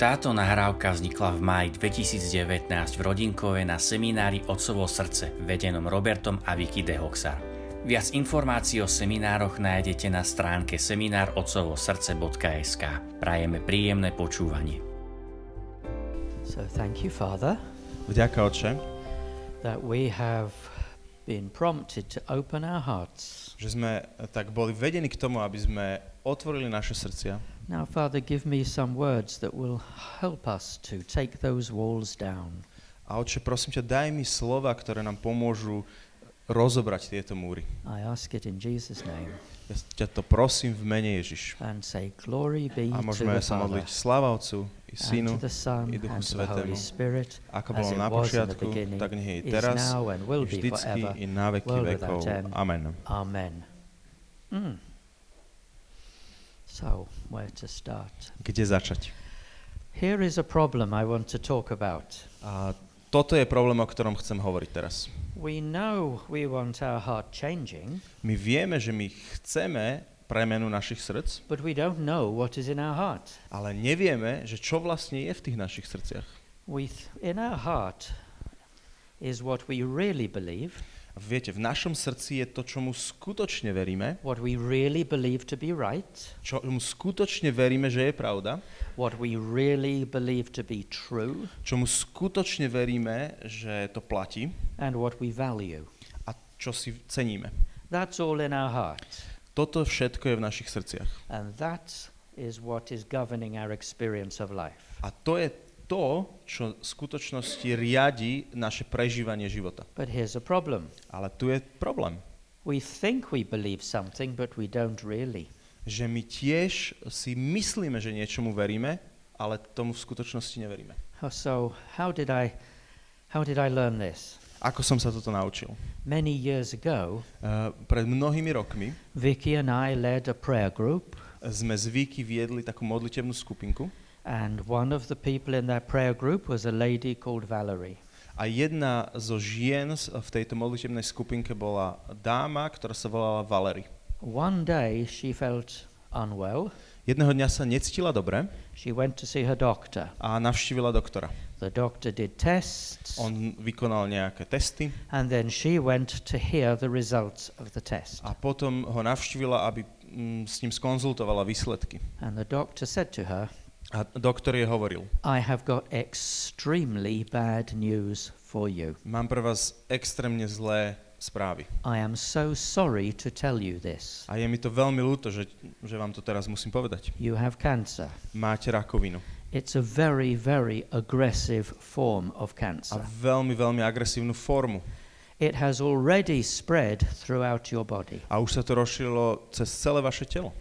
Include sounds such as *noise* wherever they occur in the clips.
Táto nahrávka vznikla v máji 2019 v Rodinkove na seminári Otcovo srdce, vedenom Robertom a Vicky de Hoxar. Viac informácií o seminároch nájdete na stránke seminárotcovosrdce.sk. Prajeme príjemné počúvanie. So thank you, Father, Vďaka, Otče, that we have been prompted to open our hearts. že sme tak boli vedení k tomu, aby sme otvorili naše srdcia. Now, Father, give me some words that will help us to take those walls down. A Otče, prosím ťa, daj mi slova, ktoré nám pomôžu rozobrať tieto múry. I ask it in Jesus' name Ja ťa to prosím v mene Ježiš. and say, Glory be A to môžeme the sa modliť sláva Otcu i and Synu, to the Son, i Duchu to Svetému, Spirit, ako bolo na počiatku, tak nech je teraz, now, and will i be vždycky, i na veky vekov. Amen. Amen. Mm. So, where to start? Kde začať? Here is a problem I want to talk about. A toto je problém, o ktorom chcem hovoriť teraz. We know we want our heart changing, My vieme, že my chceme premenu našich srdc, but we don't know what is in our heart. ale nevieme, že čo vlastne je v tých našich srdciach. We th- in our heart is what we really believe, viete, v našom srdci je to, čomu skutočne veríme, what we really believe to be right, čomu skutočne veríme, že je pravda, what we really believe to be true, čomu skutočne veríme, že to platí and what we value. a čo si ceníme. That's all in our heart. Toto všetko je v našich srdciach. And that is what is governing our experience of life. A to je to, čo v skutočnosti riadi naše prežívanie života. But here's a problem. Ale tu je problém, We think we believe something, but we don't really. že my tiež si myslíme, že niečomu veríme, ale tomu v skutočnosti neveríme. Oh, So, how did I how did I learn this? Ako som sa toto naučil? Many years ago, Uh, pred mnohými rokmi Vicky and I led a prayer group, sme z Víky viedli takú modlitevnú skupinku and one of the people in that prayer group was a lady called Valerie. a jedna zo žien v tejto modlitevnej skupinke bola dáma, ktorá sa volala Valery. One day she felt unwell. Jedného dňa sa necítila dobre She went to see her doctor. a navštívila doktora. The doctor did tests, On vykonal nejaké testy and then she went to hear the results of the test. a potom ho navštívila, aby mm, s ním skonzultovala výsledky. And the doctor said to her, A doktor jej hovoril, I have got extremely bad news for you. mám pre vás extrémne zlé správy. I am so sorry to tell you this. A je mi to veľmi ľúto, že, že vám to teraz musím povedať. You have cancer. Máte rakovinu. It's a very, very aggressive form of A cancer. veľmi, veľmi agresívnu formu. It has already spread throughout your body. A už sa to rozšírilo cez celé vaše telo.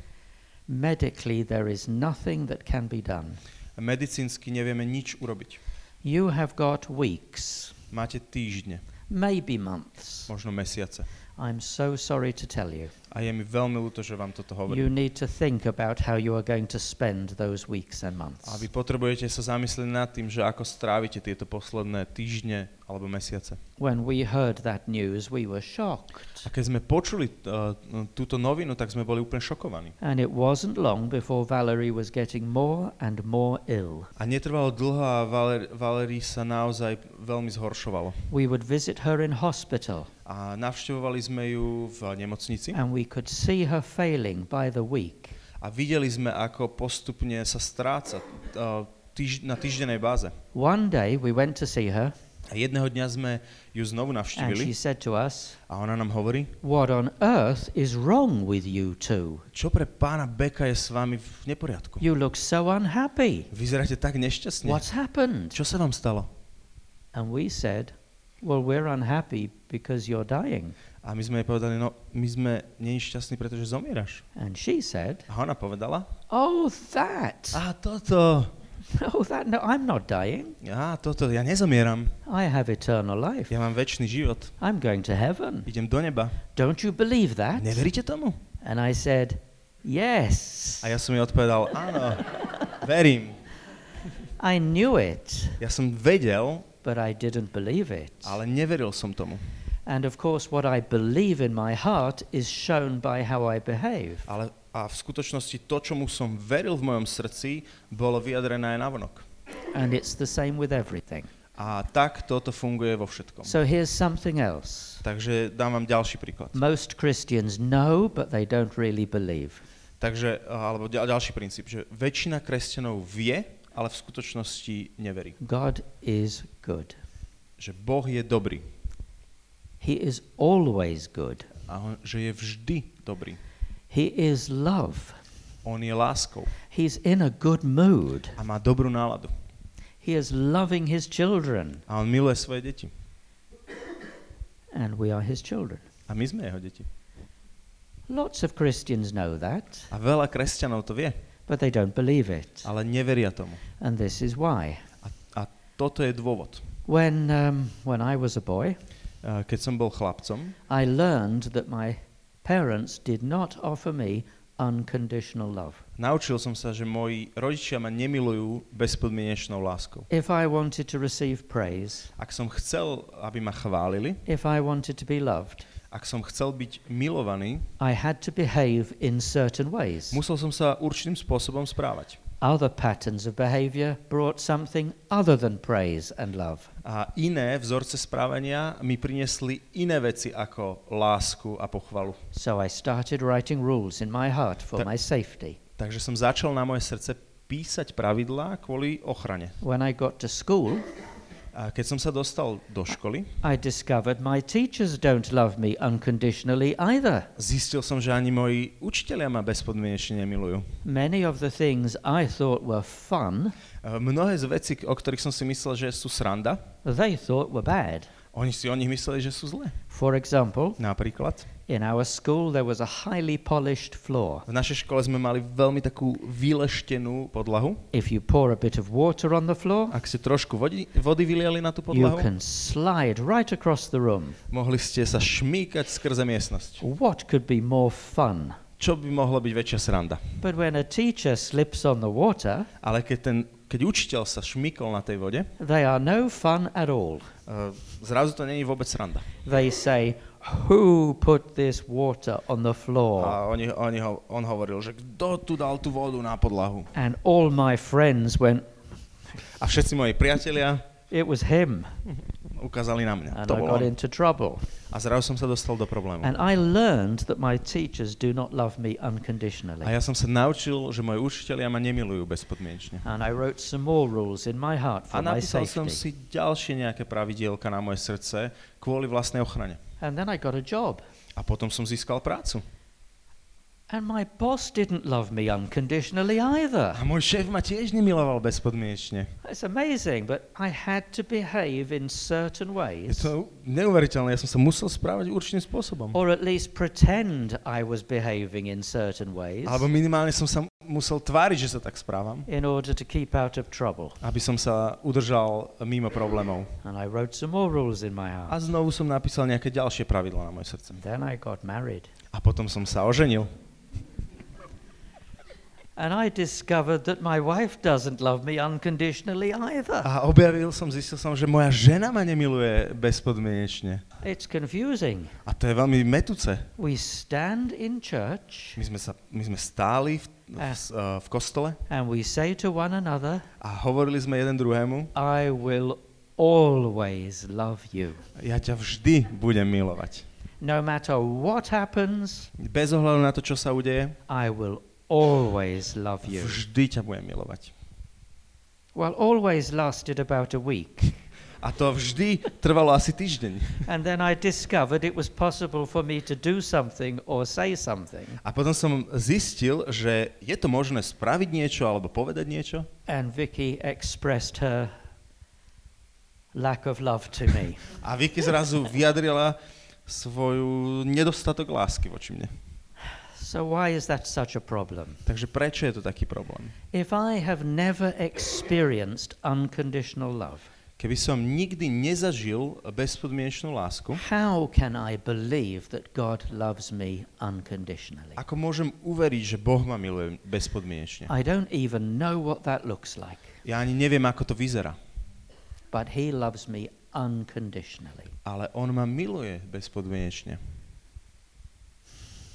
Medically, there is nothing that can be done. Medicínsky nevieme nič urobiť. You have got weeks, Máte týždne, maybe months. možno mesiace. I'm so sorry to tell you. A je mi veľmi ľúto, že vám toto You hovorím. need to think about how you are going to spend those weeks and months. A vy potrebujete sa zamyslieť nad tým, že ako strávite tieto posledné týždne alebo mesiace. When we heard that news, we were shocked. A keď sme počuli uh, túto novinu, tak sme boli úplne šokovaní. And it wasn't long before Valerie was getting more and more ill. A netrvalo dlho a Valer- Valerii sa naozaj veľmi zhoršovalo. We would visit her in hospital, A navštevovali sme ju v nemocnici and we could see her failing by the week. a videli sme, ako postupne sa stráca uh, týž- na týždennej báze. One day we went to see her, A jedného dňa sme ju znovu and she navštívili said to us, a ona nám hovorí, What on earth is wrong with you two? čo pre pána Beka je s vami v neporiadku? You look so unhappy. Vyzeráte tak nešťastne. What's happened? Čo sa vám stalo? And we said, Well, we're unhappy because you're dying. A my sme jej povedali, no my sme nešťastní, pretože zomieraš. And she said, A ona povedala, Oh, that. a toto, *laughs* Oh, that. No, I'm not dying. a toto, ja nezomieram, I have eternal life. ja mám väčší život, I'm going to heaven. idem do neba. Don't you believe that? Neveríte tomu? And I said, Yes. A ja som jej odpovedal, áno, verím. *laughs* I knew it, Ja som vedel, but I didn't believe it. ale neveril som tomu. And of course, what I believe in my heart is shown by how I behave. Ale a v skutočnosti to, čomu som veril v mojom srdci, bolo vyjadrené aj navonok. And it's the same with everything. A tak toto funguje vo všetkom. So here's something else. Takže dám vám ďalší príklad. Most Christians know, but they don't really believe. Takže, alebo ďal, ďalší princíp, že väčšina kresťanov vie, ale v skutočnosti neverí. God is good. Že Boh je dobrý. He is always good. A on, že je vždy dobrý. He is love. On je láskou He's in a good mood. a má dobrú náladu. He is loving his children, A on miluje svoje deti. and we are his children. A my sme jeho deti. Lots of Christians know that, A veľa kresťanov to vie, but they don't believe it. ale neveria tomu. And this is why. A, a toto je dôvod. When, um, when I was a boy, A Keď som bol chlapcom, I learned that my parents did not offer me unconditional love. naučil som sa, že moji rodičia ma nemilujú bezpodmienečnou láskou. If I wanted to receive praise, Ak som chcel, aby ma chválili, if I wanted to be loved, ak som chcel byť milovaný, I had to behave in certain ways. musel som sa určitým spôsobom správať. Other patterns of behavior brought something other than praise and love. A iné vzorce správania mi priniesli iné veci ako lásku a pochvalu. So I started writing rules in my heart for Ta- my safety. Takže som začal na moje srdce písať pravidlá kvôli ochrane. When I got to school, A keď som sa dostal do školy, I discovered my teachers don't love me unconditionally either. zistil som, že ani moji učitelia ma bezpodmienečne nemilujú. Many of the things I thought were fun, E, Mnohé z vecí, o ktorých som si myslel, že sú sranda, they thought were bad. oni si o nich mysleli, že sú zlé. For example, Napríklad, in our school there was a highly polished floor. v našej škole sme mali veľmi takú vyleštenú podlahu. If you pour a bit of water on the floor, Ak ste trošku vody, vody vyliali na tú you podlahu, can slide right across the room. mohli ste sa šmíkať skrze miestnosť. What could be more fun? Čo by mohlo byť väčšia sranda? But when a teacher slips on the water, Ale keď, ten, keď učiteľ sa šmíkol na tej vode, they are no fun at all. uh, zrazu to není vôbec sranda. They say, Who put this water on the floor? A oni, oni ho, on hovoril, že kto tu dal tú vodu na podlahu? And all my friends went, A všetci moji priatelia It was him. ukázali na mňa. And To I got into trouble. A zrazu som sa dostal do problému. And I learned that my teachers do not love me unconditionally. A ja som sa naučil, že moji učiteľia ma nemilujú bezpodmienečne. And I wrote some more rules in my heart A for my napísal som safety. si ďalšie nejaké pravidielka na moje srdce kvôli vlastnej ochrane. And then I got a job. A potom som získal prácu. And my boss didn't love me unconditionally either. A môj šéf ma tiež nemiloval bezpodmienečne. It's amazing, but I had to behave in certain Je ways, to neuveriteľné, ja som sa musel správať určitým spôsobom. or at least pretend I was behaving in certain ways, Alebo minimálne som sa musel tváriť, že sa tak správam, in order to keep out of trouble. aby som sa udržal mimo problémov. And I wrote some more rules in my A heart. znovu som napísal nejaké ďalšie pravidlá na moje srdce. Then I got married. A potom som sa oženil. And I discovered that my wife doesn't love me unconditionally either. A objavil som, zistil som, že moja žena ma nemiluje bezpodmienečne. It's confusing. A to je veľmi metúce. We stand in church My sme, sa, my sme stáli v, v, eh, v kostole and we say to one another, a hovorili sme jeden druhému, I will always love you. ja ťa vždy budem milovať. No matter what happens, Bez ohľadu na to, čo sa udeje, I will always love you. vždy ťa budem milovať. Well, always lasted about a week. A to vždy trvalo asi týždeň. And then I discovered it was possible for me to do something or say something. A potom som zistil, že je to možné spraviť niečo alebo povedať niečo. And Vicky expressed her lack of love to me. *laughs* A Vicky zrazu vyjadrila svoju nedostatok lásky voči mne. So, why is that such a problem? Takže prečo je to taký problém? If I have never experienced unconditional love, Keby som nikdy nezažil bezpodmienečnú lásku, how can I believe that God loves me unconditionally? ako môžem uveriť, že Boh ma miluje bezpodmienečne? I don't even know what that looks like, Ja ani neviem, ako to vyzerá. but He loves me unconditionally. Ale On ma miluje bezpodmienečne.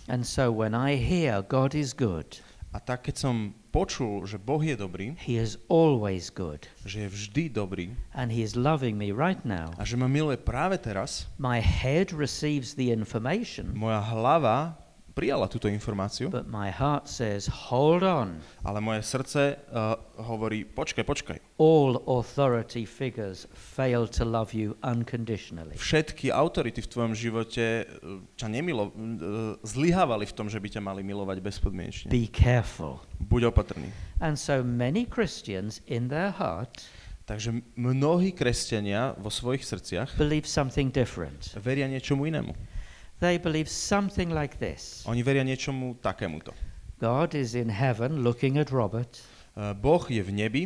And so when I hear God is good, A tak keď som počul, že Boh je dobrý, He is always good, že je vždy dobrý and He is loving me right now. a že ma miluje práve teraz, My head receives the information, moja hlava prijala túto informáciu, but my heart says, Hold on. ale moje srdce uh, hovorí, počkaj, počkaj. All authority figures fail to love you unconditionally. Všetky autority v tvojom živote uh, ťa nemilo, uh, zlyhávali v tom, že by ťa mali milovať bezpodmienečne. Be careful. Buď opatrný. And so many Christians in their heart Takže mnohí kresťania vo svojich srdciach believe something different. veria niečomu inému. They believe something like this Oni veria niečomu takémuto. God is in heaven looking at Robert Uh, Boh je v nebi,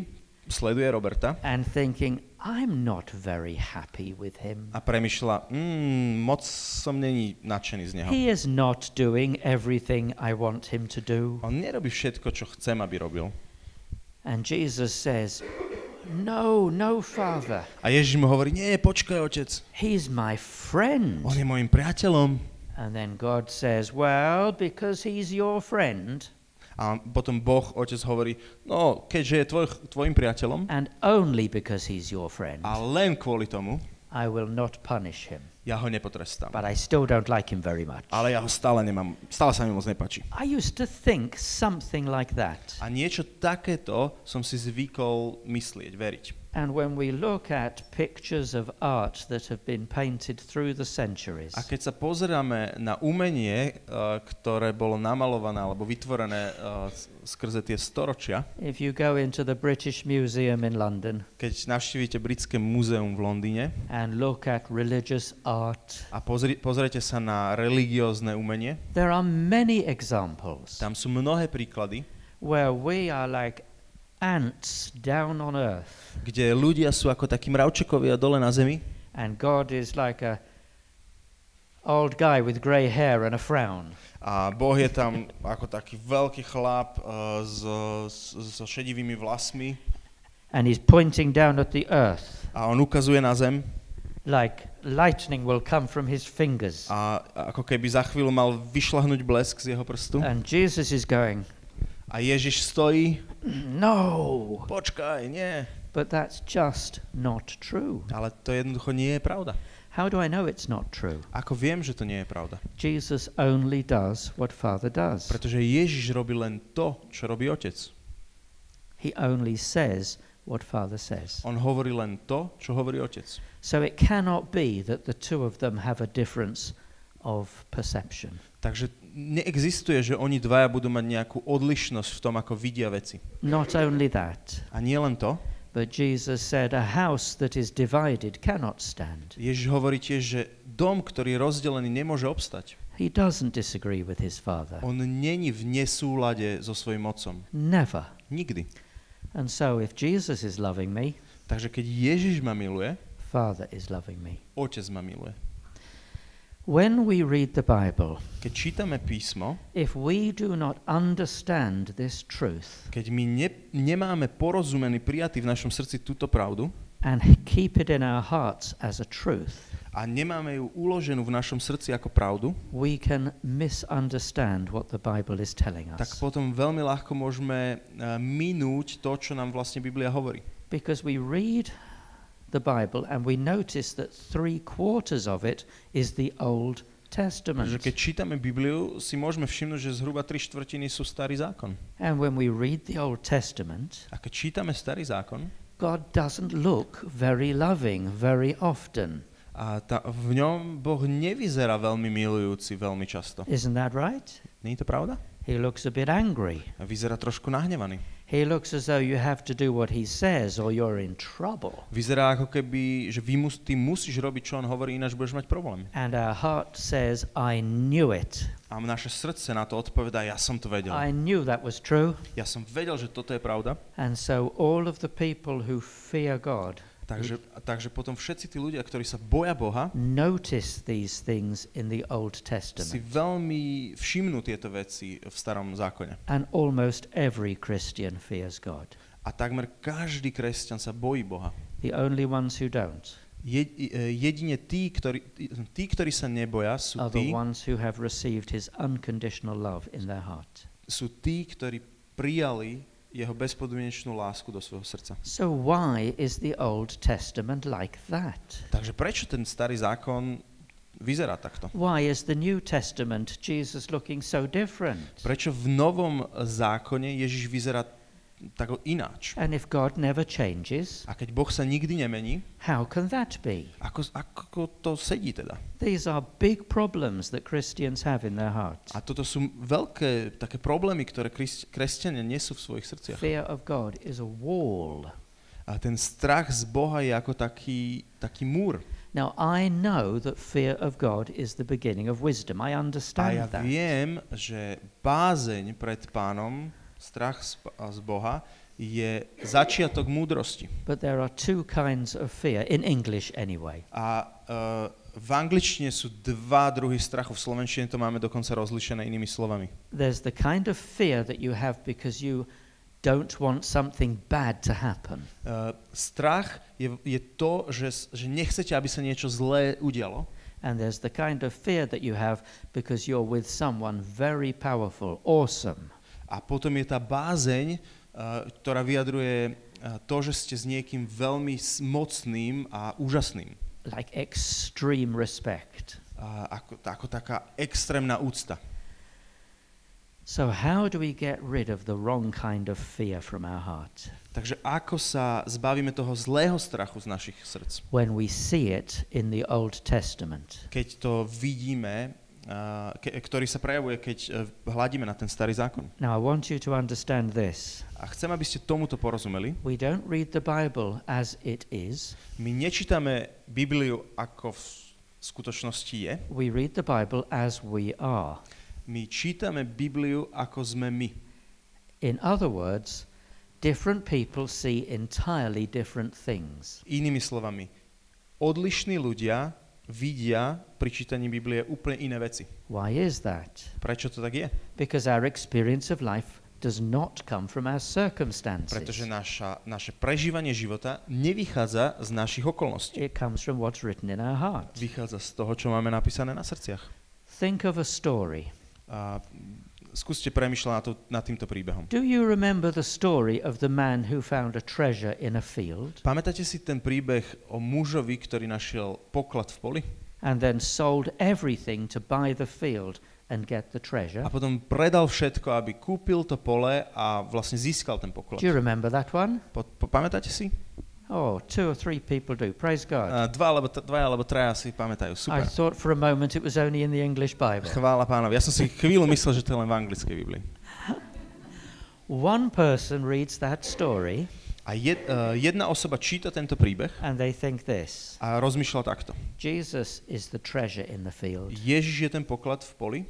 sleduje Roberta and thinking, I'm not very happy with him. a premyšľa, mm, moc som není nadšený z neho. He is not doing everything I want him to do. On nerobí všetko, čo chcem, aby robil. And Jesus says, No, no, Father. A Ježiš mu hovorí, nie, počkaj, otec, He's my friend. on je môjim priateľom. And then God says, Well, because he's your friend, A potom Boh, otec hovorí, no, keďže je tvoj, tvojim priateľom, and only because he's your friend, a len kvôli tomu, I will not punish him. ja ho nepotrestám. But I still don't like him very much. Ale ja ho stále nemám, stále sa mi moc nepáči. I used to think something like that. A niečo takéto som si zvykol myslieť, veriť. And when we look at pictures of art that have been painted through the centuries, A keď sa pozeráme na umenie, uh, ktoré bolo namalované alebo vytvorené uh, skrze tie storočia, if you go into the British Museum in London keď navštívite Britské múzeum v Londýne and look at religious art, a pozri, pozriete sa na religiózne umenie, there are many examples tam sú mnohé príklady, where we are like ants down on earth, kde ľudia sú ako takí mravčekovia dole na zemi and God is like a old guy with grey hair and a frown. a Boh je tam ako taký veľký chlap uh, so, so šedivými vlasmi And he's pointing down at the earth a on ukazuje na zem like lightning will come from his fingers. a ako keby za chvíľu mal vyšľahnúť blesk z jeho prstu. And Jesus is going, A Ježiš stojí, No, počkaj, nie. but that's just not true. Ale to jednoducho nie je pravda. How do I know it's not true? Ako viem, že to nie je pravda? Jesus only does what Father does. Pretože Ježiš robí len to, čo robí Otec. He only says what Father says. On hovorí len to, čo hovorí Otec. So it cannot be that the two of them have a difference of perception. Takže neexistuje, že oni dvaja budú mať nejakú odlišnosť v tom, ako vidia veci. Not only that, A nie len to, but Jesus said, A house that is divided cannot stand. Ježiš hovorí tiež, že dom, ktorý je rozdelený, nemôže obstať. He doesn't disagree with his Father. On není v nesúlade so svojím otcom. Never. Nikdy. And so if Jesus is loving me, Takže keď Ježiš ma miluje, Father is loving me. Otec ma miluje. When we read the Bible, Keď čítame písmo, if we do not understand this truth keď my ne, nemáme porozumený, prijatý v našom srdci túto pravdu and keep it in our hearts as a truth, a nemáme ju uloženú v našom srdci ako pravdu, we can misunderstand what the Bible is telling tak us. potom veľmi ľahko môžeme eh, minúť to, čo nám vlastne Biblia hovorí. Because we read the Bible and we notice that three quarters of it is the Old Testament. Keď čítame Bibliu, si môžeme všimnúť, že zhruba tri štvrtiny sú starý zákon. And when we read the Old Testament, A keď čítame starý zákon, God doesn't look very loving very often. a ta, v ňom Boh nevyzerá veľmi milujúci veľmi často. Isn't that right? Je to pravda? He looks a bit angry. A vyzerá trošku nahnevaný. He looks as though you have to do what he says or you're in trouble. Vyzerá ako keby, že vy mus, ty musíš robiť, čo on hovorí, ináč budeš mať problém. And our heart says, I knew it. A naše srdce na to odpovedá, ja som to vedel. I knew that was true. Ja som vedel, že toto je pravda. And so all of the people who fear God Takže, takže potom všetci tí ľudia, ktorí sa boja Boha, notice these things in the Old si Testament. veľmi všimnú tieto veci v starom zákone. And almost every Christian fears God. A takmer každý kresťan sa bojí Boha. The only ones who don't Je, e, jedine tí ktorí, tí, ktorí sa neboja, sú tí, ones who have received his unconditional love in their heart. sú tí, ktorí prijali jeho bezpodmienečnú lásku do svojho srdca. So, why is the Old Testament like that? Takže prečo ten starý zákon vyzerá takto? Why is the New Testament Jesus looking so different? Prečo v novom zákone Ježiš vyzerá tak ináč? And if God never changes, A keď Boh sa nikdy nemení, how can that be? ako, ako to sedí teda? These are big problems that Christians have in their hearts. A toto sú veľké také problémy, ktoré kres- kresťania nesú v svojich srdciach. Fear of God is a wall. A ten strach z Boha je ako taký, taký múr. Now, I know that fear of God is the beginning of wisdom. I A ja understand that. viem, že bázeň pred pánom, strach z, Boha, je začiatok múdrosti. But there are two kinds of fear, in English anyway. A uh, v angličtine sú dva druhy strachu, v slovenčine to máme dokonca rozlišené inými slovami. There's the kind of fear that you have because you don't want something bad to happen. Uh, strach je, je to, že, že nechcete, aby sa niečo zlé udialo. And there's the kind of fear that you have because you're with someone very powerful, awesome. A potom je tá bázeň, uh, ktorá vyjadruje uh, to, že ste s niekým veľmi mocným a úžasným. like extreme respect. Ako, ako taká extrémna úcta. So, how do we get rid of the wrong kind of fear from our heart? Takže ako sa zbavíme toho zlého strachu z našich srdc? When we see it in the Old Testament. Keď to vidíme, ke, ktorý sa prejavuje, keď uh, hľadíme na ten starý zákon. Now, I want you to understand this. A chcem, aby ste tomuto porozumeli. We don't read the Bible as it is, My nečítame Bibliu ako v skutočnosti je. we read the Bible as we are. My čítame Bibliu ako sme my. In other words, different people see entirely different things. Inými slovami, odlišní ľudia vidia pri čítaní Biblie úplne iné veci. Why is that? Prečo to tak je? Because our experience of life does not come from our circumstances. Pretože naša, naše prežívanie života nevychádza z našich okolností. It comes from what's written in our heart. Vychádza z toho, čo máme napísané na srdciach. Think of a story. A skúste premyšľať nad, to, nad týmto príbehom. Do you remember the story of the man who found a treasure in a field Pamätáte si ten príbeh o mužovi, ktorý našiel poklad v poli and then sold everything to buy the field and get the treasure? a potom predal všetko, aby kúpil to pole a vlastne získal ten poklad. Do you remember that one? Po, po, pamätáte si? Oh, two or three people do. Praise God. A dva alebo, t- dvaja alebo traja si pamätajú. I Super. thought for a moment it was only in the English Bible. Chvála pánovi. Ja som si chvíľu myslel, že to je len v anglickej Biblii. *laughs* One person reads that story A jed, uh, jedna osoba číta tento príbeh and they think this a rozmýšľa takto. Jesus is the treasure in the field. Ježiš je ten poklad v poli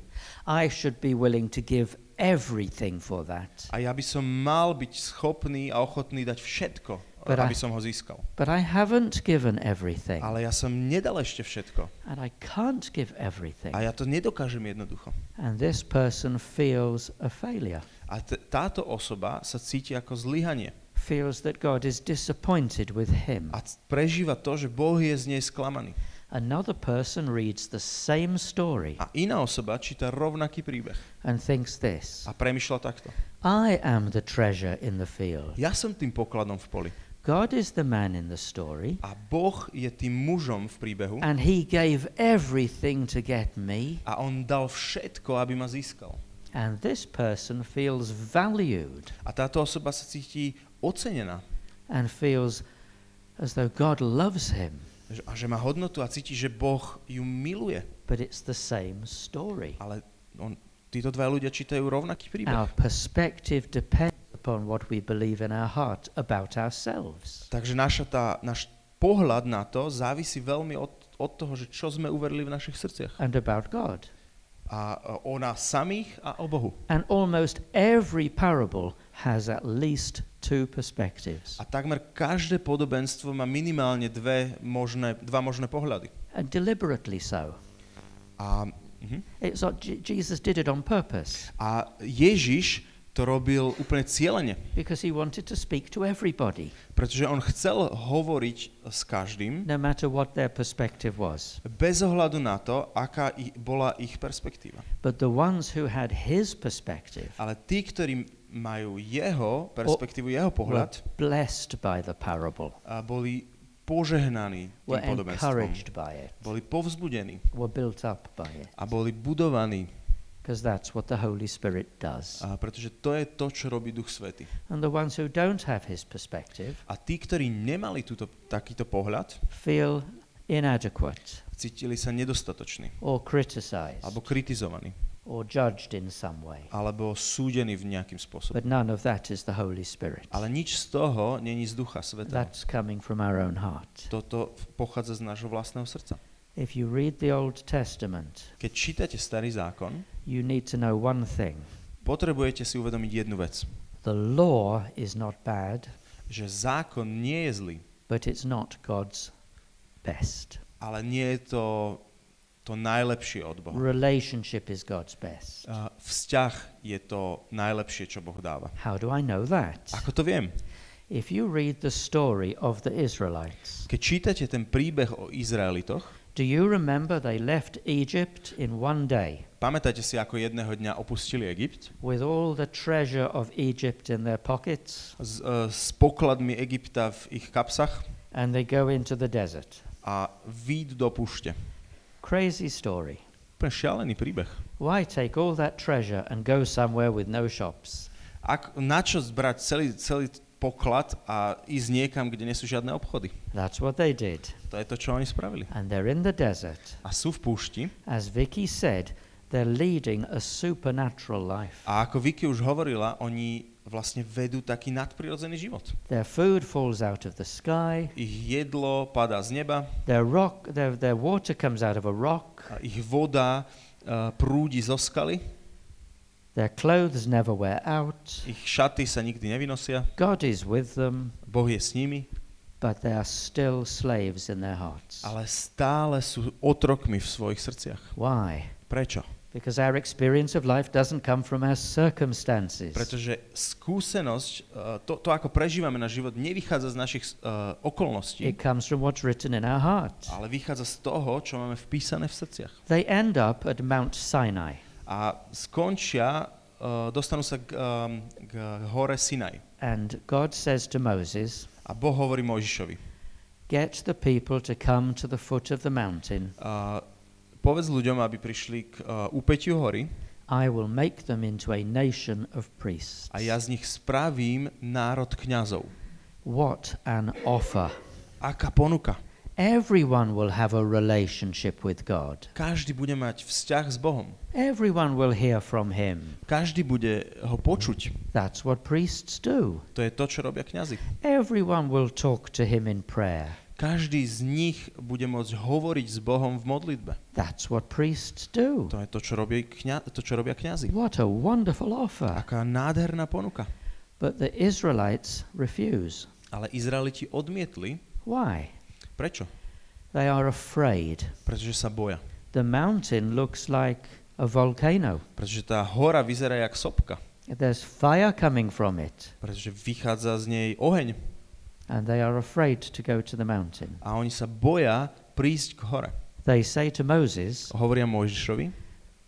I should be willing to give everything for that. a ja by som mal byť schopný a ochotný dať všetko, But aby I- som ho získal. But I haven't given everything. Ale ja som nedal ešte všetko. And I can't give everything. A ja to nedokážem jednoducho. And this person feels a failure, A t- táto osoba sa cíti ako zlyhanie. feels that God is disappointed with him. A prežíva to, že Boh je z nej sklamaný. Another person reads the same story A iná osoba číta rovnaký príbeh and thinks this a premyšľa takto. I am the treasure in the field. Ja som tým pokladom v poli. God is the man in the story, A Boh je tým mužom v príbehu and he gave everything to get me. a on dal všetko, aby ma získal. And this person feels valued A táto osoba sa cíti ocenená and feels as though God loves him. a že má hodnotu a cíti, že Boh ju miluje. But it's the same story. Ale on, títo dva ľudia čítajú rovnaký príbeh. Our perspective depends upon what we believe in our heart about ourselves. Takže naša tá, náš pohľad na to závisí veľmi od, od toho, že čo sme uverili v našich srdciach. and about God. A o nás samých a o Bohu. And almost every parable has at least two perspectives. A takmer každé podobenstvo má minimálne dve možné, dva možné pohľady. And deliberately so. A, mhm. It's not, Je- Jesus did it on purpose a Ježiš to robil úplne cieľene, because he wanted to speak to everybody, pretože on chcel hovoriť s každým no matter what their perspective was. bez ohľadu na to, aká ich, bola ich perspektíva. But the ones who had his perspective Ale tí, ktorí majú jeho perspektívu, jeho pohľad blessed by the parable, a boli požehnaní tým podobenstvom. encouraged by it, Boli povzbudení were built up by it. a boli budovaní, Because that's what the Holy Spirit does. a pretože to je to, čo robí Duch Svety. And the ones who don't have his perspective A tí, ktorí nemali túto, takýto pohľad, feel inadequate cítili sa nedostatoční or criticized alebo kritizovaní or judged in some way. alebo súdení v nejakým spôsobom. But none of that is the Holy Spirit. Ale nič z toho není z Ducha Sveta. That's coming from our own heart. Toto pochádza z nášho vlastného srdca. If you read the Old Testament, Keď čítate Starý zákon, you need to know one thing potrebujete si uvedomiť jednu vec. the law is not bad, Že zákon nie je zlý, but it's not God's best. ale nie je to to najlepšie od Boha. Relationship is God's best. A Vzťah je to najlepšie, čo Boh dáva. How do I know that? Ako to viem? If you read the story of the Israelites, Keď čítate ten príbeh o Izraelitoch, do you remember they left Egypt in one day pamätáte si, ako jedného dňa opustili Egypt with all the treasure of Egypt in their pockets s, e, s pokladmi Egypta v ich kapsách and they go into the desert? a výjdu do púšte. Crazy story. Úplne šialený príbeh. Why take all that treasure and go somewhere with no shops? Ak, na čo zbrať celý, celý poklad a ísť niekam, kde nie sú žiadne obchody? That's what they did. To je to, čo oni spravili. And they're in the desert. A sú v púšti As Vicky said, they're leading a supernatural life. a ako Vicky už hovorila, oni vlastne vedú taký nadprirodzený život. Their food falls out of the sky, Ich jedlo padá z neba, their rock their, their water comes out of a rock, a ich voda uh, prúdi zo skaly, their clothes never wear out. ich šaty sa nikdy nevynosia, God is with them, Boh je s nimi, but they are still slaves in their hearts. ale stále sú otrokmi v svojich srdciach. Why? Prečo? Because our experience of life doesn't come from our circumstances. Pretože skúsenosť, uh, to, to ako prežívame na život, nevychádza z našich uh, okolností, It comes from what's written in our heart. ale vychádza z toho, čo máme vpísané v srdciach. They end up at Mount Sinai. A skončia, uh, dostanú sa k, um, k hore Sinaj. And God says to Moses, A Boh hovorí Mojžišovi, Get the people to come to the foot of the mountain. uh, povedz ľuďom, aby prišli k uh, úpetiu hory I will make them into a nation of priests. a ja z nich spravím národ kňazov. What an offer. Aká ponuka? Everyone will have a relationship with God. Každý bude mať vzťah s Bohom. Everyone will hear from Him. Každý bude ho počuť. That's what priests do. To je to, čo robia kňazi. Everyone will talk to Him in prayer. Každý z nich bude môcť hovoriť s Bohom v modlitbe. That's what priests do. To je to, čo, robí kňa, to, čo robia kňazi. What a wonderful offer. Aká nádherná ponuka. But the Israelites refuse. Ale Izraeliti odmietli. Why? Prečo? They are afraid. Pretože sa boja. The mountain looks like a volcano. Pretože tá hora vyzerá jak sopka. There's fire coming from it, Pretože vychádza z nej oheň. and they are afraid to go to the mountain. A oni sa boja prísť k hore. They say to Moses, Hovoria Mojžišovi,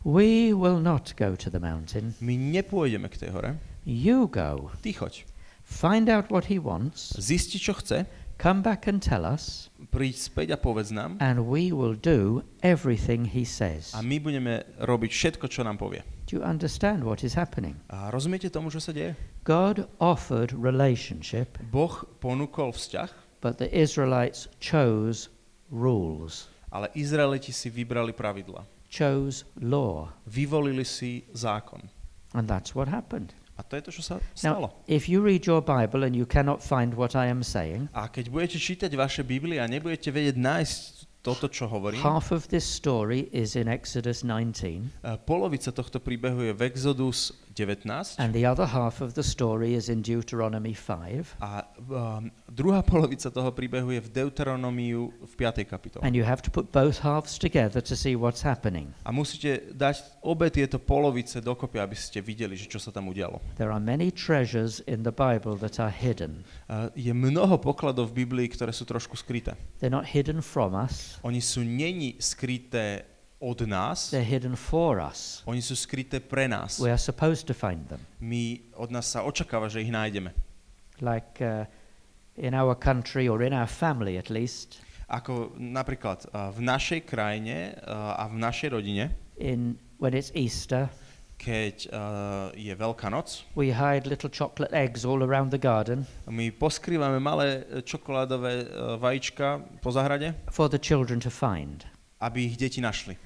We will not go to the mountain. my nepôjdeme k tej hore, You go. ty choď. Find out what he wants. Zisti, čo chce, Come back and tell us, príď späť a povedz nám and we will do everything he says. a my budeme robiť všetko, čo nám povie. Do you understand what is happening? A rozumiete tomu, čo sa deje? God offered relationship, Boh ponúkol vzťah, but the Israelites chose rules, ale Izraeliti si vybrali pravidla. chose law. Vyvolili si zákon. And that's what happened. A to je to, čo sa Now, stalo. if you read your Bible and you cannot find what I am saying, A keď budete čítať vaše Biblie a nebudete vedieť nájsť toto, čo hovorím, half of this story is in Exodus 19, eh, polovica tohto príbehu je v Exodus 19 and the other half of the story is in Deuteronomy 5. a um, druhá polovica toho príbehu je v Deuteronomiu v 5. kapitole. And you have to put both halves together to see what's happening. A musíte dať obe tieto polovice dokopy, aby ste videli, že čo sa tam udialo. There are many treasures in the Bible that are hidden. Uh, je mnoho pokladov v Biblii, ktoré sú trošku skryté. They're not hidden from us, Oni sú není skryté od nás, They're hidden for us. oni sú skryté pre nás. We are supposed to find them. My, od nás sa očakáva, že ich nájdeme. Like uh, in our country or in our family at least, Ako napríklad uh, v našej krajine uh, a v našej rodine, in when it's Easter, keď uh, je Veľká noc, we hide little chocolate eggs all around the garden my poskrývame malé e, čokoládové uh, vajíčka po zahrade, for the children to find. aby ich deti našli.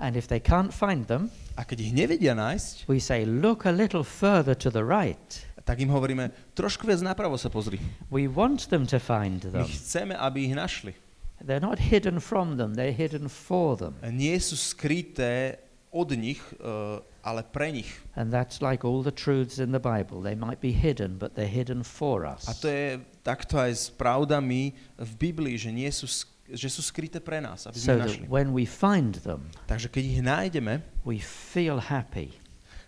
And if they can't find them, A keď ich nevedia nájsť, we say, look a little further to the right. tak im hovoríme, trošku viac napravo sa pozri. We want them to find My them. chceme, aby ich našli. They're not hidden from them, they're hidden for them. Nie sú skryté od nich, uh, ale pre nich. And that's like all the truths in the Bible. They might be hidden, but they're hidden for us. A to je takto aj s pravdami v Biblii, že, nie sú, že sú skryté pre nás, aby so našli. when we find them, Takže keď ich nájdeme, we feel happy,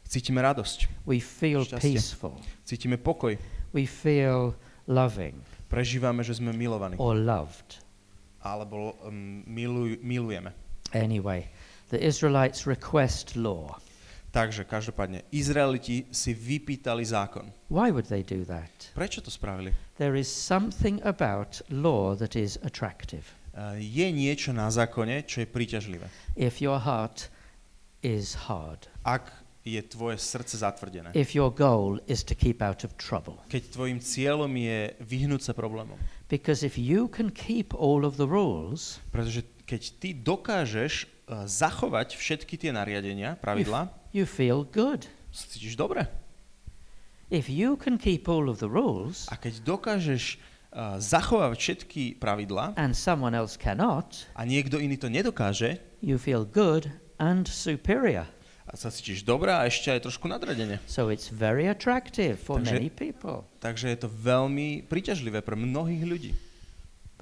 cítime radosť, we feel Šťastie. peaceful, cítime pokoj, we feel loving prežívame, že sme milovaní. or loved. Alebo um, miluj, milujeme. Anyway, the Israelites request law. Takže každopádne, Izraeliti si vypýtali zákon. Why would they do that? Prečo to spravili? There is something about law that is attractive. Uh, je niečo na zákone, čo je príťažlivé. If your heart is hard, Ak je tvoje srdce zatvrdené, if your goal is to keep out of trouble. keď tvojim cieľom je vyhnúť sa problémom. Because if you can keep all of the rules, Pretože keď ty dokážeš uh, zachovať všetky tie nariadenia, pravidlá, you feel good. cítiš dobre. If you can keep all of the rules A keď dokážeš uh, zachovať všetky pravidlá and someone else cannot, a niekto iný to nedokáže, you feel good and superior. a sa cítiš dobre a ešte aj trošku nadradene. So it's very attractive for Takže- many people, Takže je to veľmi príťažlivé pre mnohých ľudí.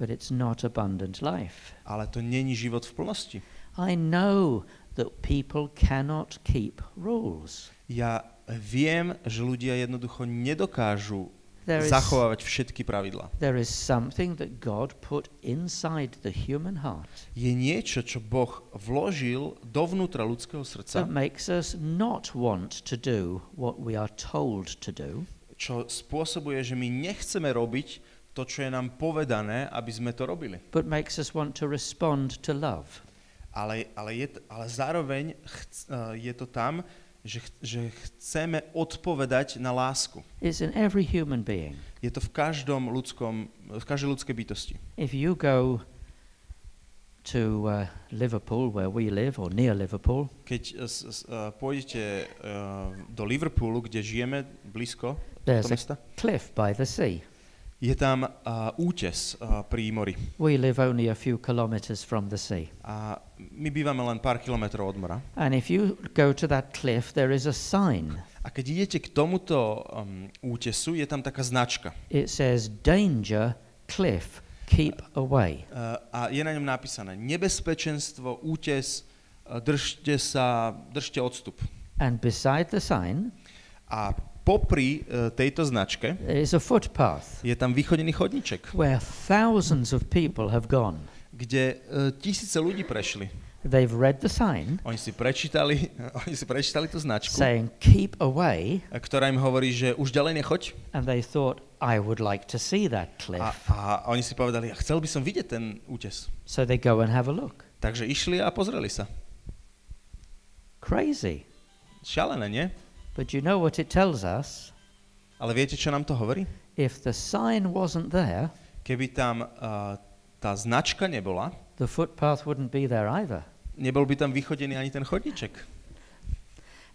but it's not abundant life. Ale to není život v plnosti. I know that people cannot keep rules. Ja viem, že ľudia jednoducho nedokážu There is, zachovávať všetky pravidlá. there is something that God put inside the human heart Je niečo, čo Boh vložil dovnútra ľudského srdca, that makes us not want to do what we are told to do, čo spôsobuje, že my nechceme robiť to, čo je nám povedané, aby sme to robili. but makes us want to respond to love. Ale, ale, je, ale zároveň chc, uh, je to tam, že, ch, že chceme odpovedať na lásku. It's in every human being. Je to v každom ľudskom, v každej ľudskej bytosti. If you go to uh, Liverpool, where we live, or near Liverpool, Keď uh, s, s, uh, pôjdete uh, do Liverpoolu, kde žijeme blízko there's do a mesta, cliff by the sea. Je tam uh, útes uh, pri mori. We live only a few kilometers from the sea. A my bývame len pár kilometrov od mora. And if you go to that cliff, there is a sign. A keď idete k tomuto um, útesu, je tam taká značka. It says, Danger, cliff, keep away. Uh, a je na ňom napísané nebezpečenstvo, útes, držte sa, držte odstup. And beside the sign A popri uh, tejto značke is a footpath je tam východený chodníček, where thousands of people have gone. kde uh, tisíce ľudí prešli. They've read the sign Oni si prečítali, *laughs* oni si prečítali tú značku, saying, Keep away. ktorá im hovorí, že už ďalej nechoď. And they thought, I would like to see that A, cliff. a oni si povedali, ja chcel by som vidieť ten útes. So they go and have a look. Takže išli a pozreli sa. Crazy. Šialené, nie? But you know what it tells us? Ale viete, čo nám to hovorí? If the sign wasn't there, Keby tam uh, tá značka nebola, the footpath wouldn't be there either. nebol by tam vychodený ani ten chodníček.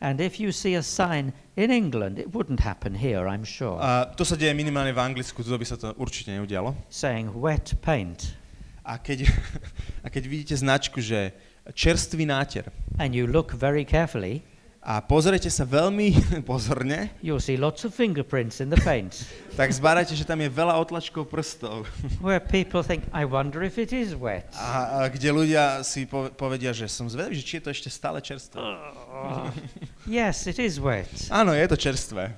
And if you see a sign in England, it wouldn't happen here, I'm sure, A to sa deje minimálne v Anglicku, tu by sa to určite neudialo. saying wet paint, A keď, *laughs* a keď vidíte značku, že čerstvý náter and you look very carefully, a pozrete sa veľmi *laughs* pozorne, you'll see lots of fingerprints in the paint *laughs* tak zbárate, že tam je veľa otlačkov prstov. *laughs* where people think, I wonder if it is wet. A, a kde ľudia si po, povedia, že som zvedavý, že či je to ešte stále čerstvé. yes, it is wet. Áno, je to čerstvé.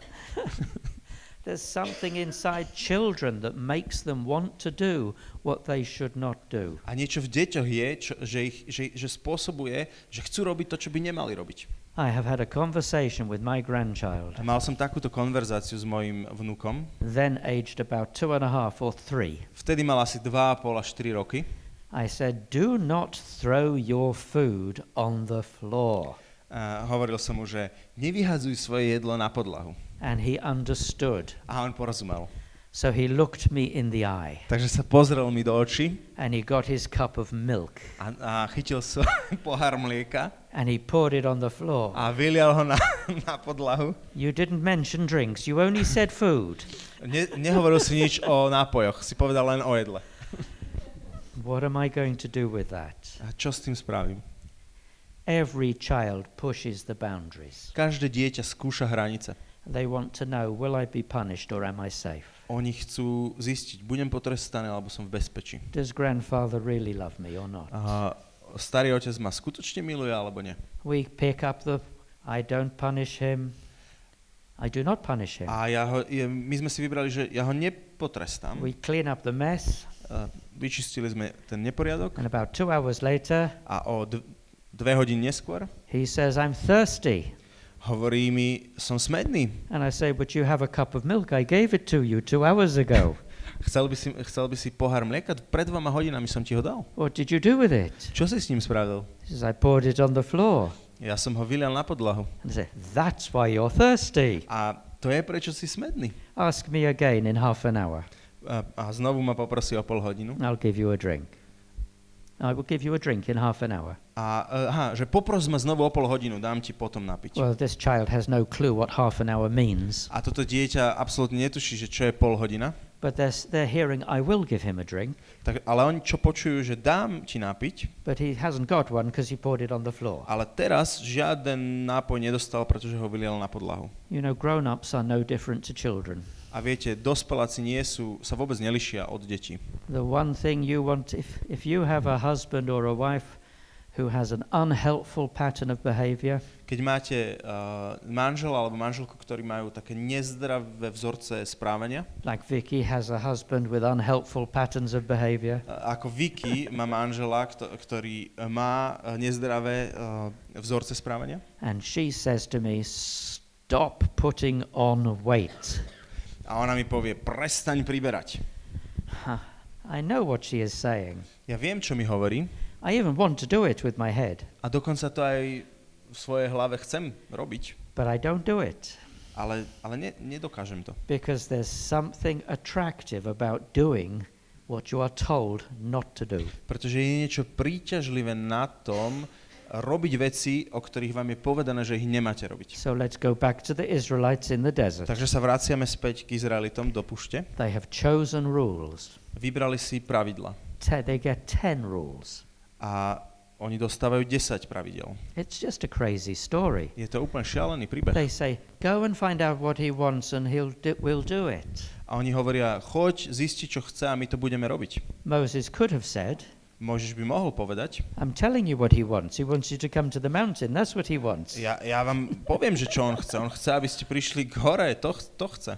There's something inside children that makes them want to do what they should not do. A niečo v deťoch je, čo, že, ich, že, že spôsobuje, že chcú robiť to, čo by nemali robiť. I have had a conversation with my grandchild, mal som takúto konverzáciu s mojim vnúkom. then aged about two and a half or three. Vtedy mal asi 2,5 až 4 roky. I said, Do not throw your food on the floor. A hovoril som mu, že nevyhadzuj svoje jedlo na podlahu. And he understood. A on porozumel. So he looked me in the eye Takže sa pozrel mi do očí and he got his cup of milk a, a chytil *laughs* svoj pohár mlieka and he poured it on the floor. a vylial ho na, *laughs* na podlahu. You didn't mention drinks, you only said food. Ne, nehovoril si nič o nápojoch, si povedal len o jedle. What am I going to do with that? A čo s tým spravím? Every child pushes the boundaries. Každé dieťa skúša hranice. They want to know will I be punished or am I safe? Oni chcú zistiť, budem potrestaný alebo som v bezpečí. Does grandfather really love me or not? A starý otec ma skutočne miluje alebo nie? We pick up the I don't punish him. I do not punish him. A ja ho, je, my sme si vybrali, že ja ho nepotrestám. We clean up the mess, A vyčistili sme ten neporiadok and about two hours later, a o d- dve hodiny neskôr he says, I'm thirsty. hovorí mi, som smedný. And I say, But you have a cup of milk. I gave it to you two hours ago. Chcel by si, chcel by si pohár mlieka? Pred dvoma hodinami som ti ho dal. what did you do with it? Čo si s ním spravil? He says, I poured it on the floor. Ja som ho vylial na podlahu. And say, That's why you're thirsty. A to je, prečo si smedný. Ask me again in half an hour. A, a znovu ma poprosí o pol hodinu. I'll give you a drink. I will give you a drink in half an hour. A uh, aha, že popros ma znovu o pol hodinu, dám ti potom napiť. Well, this child has no clue what half an hour means, A toto dieťa absolútne netuší, že čo je pol hodina. But they're, they're hearing, I will give him a drink, Tak, ale oni čo počujú, že dám ti napiť, but he hasn't got one because he poured it on the floor. ale teraz žiaden nápoj nedostal, pretože ho vylial na podlahu. You know, grown ups are no different to children. A viete, dospeláci nie sú, sa vôbec nelišia od detí. The one thing you want, if, if you have a husband or a wife who has an unhelpful pattern of behavior, Keď máte uh, manžela alebo manželku, ktorí majú také nezdravé vzorce správania, like Vicky has a husband with unhelpful patterns of behavior, uh, ako Vicky má manžela, kto, ktorý má uh, nezdravé uh, vzorce správania, and she says to me, Stop putting on weight. a ona mi povie, prestaň priberať. Huh. I know what she is saying. Ja viem, čo mi hovorí I even want to do it with my head, a dokonca to aj v svojej hlave chcem robiť, but I don't do it ale, ale ne, nedokážem to. because there's something attractive about doing what you are told not to do. Pretože je niečo príťažlivé na tom robiť veci, o ktorých vám je povedané, že ich nemáte robiť. So let's go back to the Israelites in the desert. Takže sa vraciame späť k Izraelitom do pušte. They have chosen rules. Vybrali si pravidla Te- they get 10 rules. A oni dostávajú 10 pravidel. It's just a crazy story. Je to úplne šialený príbeh. They say, go and find out what he wants and he'll do, we'll do it. A oni hovoria, choď, zisti, čo chce a my to budeme robiť. Moses could have said, Môžeš by mohol povedať, I'm telling you what he wants. He wants you to come to the mountain. That's what he wants. ja, ja vám poviem, že čo on chce. On chce, aby ste prišli k hore, to, to chce.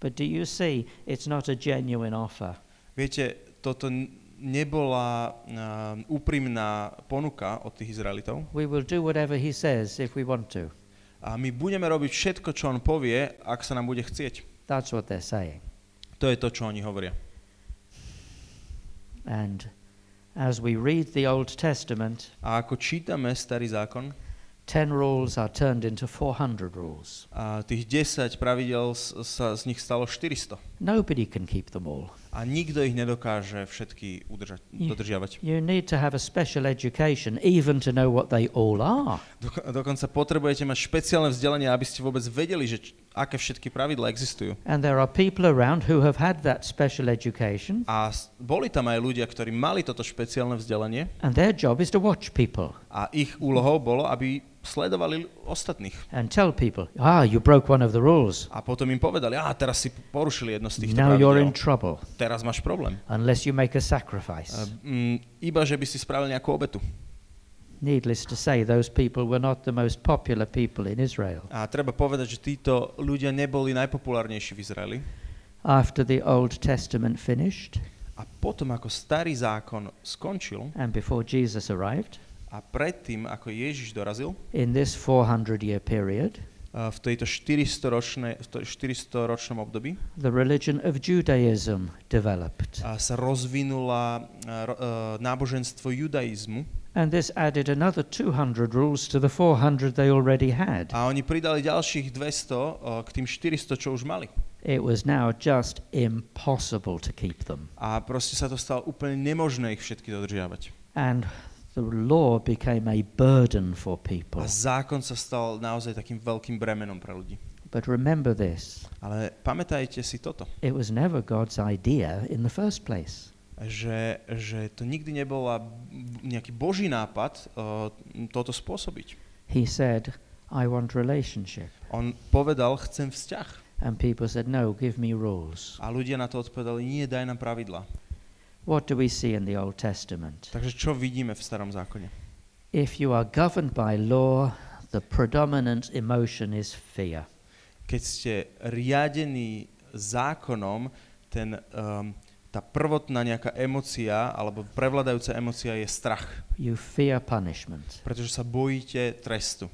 But do you see, it's not a genuine offer. Viete, toto nebola uh, úprimná ponuka od tých Izraelitov. We will do whatever he says if we want to. A my budeme robiť všetko, čo on povie, ak sa nám bude chcieť. That's what they're saying. To je to, čo oni hovoria. And as we read the Old Testament, A ako čítame Starý zákon, 10 rules are turned into 400 rules. a tých 10 pravidel sa z nich stalo 400. Nobody can keep them all. A nikto ich nedokáže všetky udržať, Je- dodržiavať. You need to have a special education even to know what they all are. Doko- dokonca potrebujete mať špeciálne vzdelanie, aby ste vôbec vedeli, že aké všetky pravidla existujú. And there are people around who have had that special education, A boli tam aj ľudia, ktorí mali toto špeciálne vzdelanie and their job is to watch people a ich úlohou bolo, aby sledovali ostatných. and tell people, ah, you broke one of the rules. A potom im povedali, a teraz si porušili jedno z týchto Now you're in pravidel. trouble Teraz máš problém. unless you make a sacrifice. Mm, iba, že by si spravil nejakú obetu. Needless to say, those people were not the most popular people in Israel. A treba povedať, že títo ľudia neboli najpopulárnejší v Izraeli. After the Old Testament finished A potom, ako starý zákon skončil and before Jesus arrived, a predtým, ako Ježiš dorazil, in this 400 year period, v tejto 400-ročnej, v to- 400-ročnom období the religion of Judaism developed. a sa rozvinula náboženstvo judaizmu And this added another 200 rules to the 400 they already had. a oni pridali ďalších 200 a, k tým 400, čo už mali. It was now just impossible to keep them. A proste sa to stalo úplne nemožné ich všetky dodržiavať. And the law became a burden for people. A zákon sa stal naozaj takým veľkým bremenom pre ľudí. But remember this Ale pamätajte si toto, it was never God's idea in the first place. že, že to nikdy nebola nejaký boží nápad uh, toto spôsobiť. He said, I want relationship. On povedal, chcem vzťah. And people said, No, give me rules. A ľudia na to odpovedali, nie, daj nám pravidla. What do we see in the Old Testament? Takže čo vidíme v starom zákone? If you are governed by law, the predominant emotion is fear. Keď ste riadení zákonom, ten, um, tá prvotná nejaká emocia, alebo prevladajúca emocia je strach. You fear punishment. Pretože sa bojíte trestu.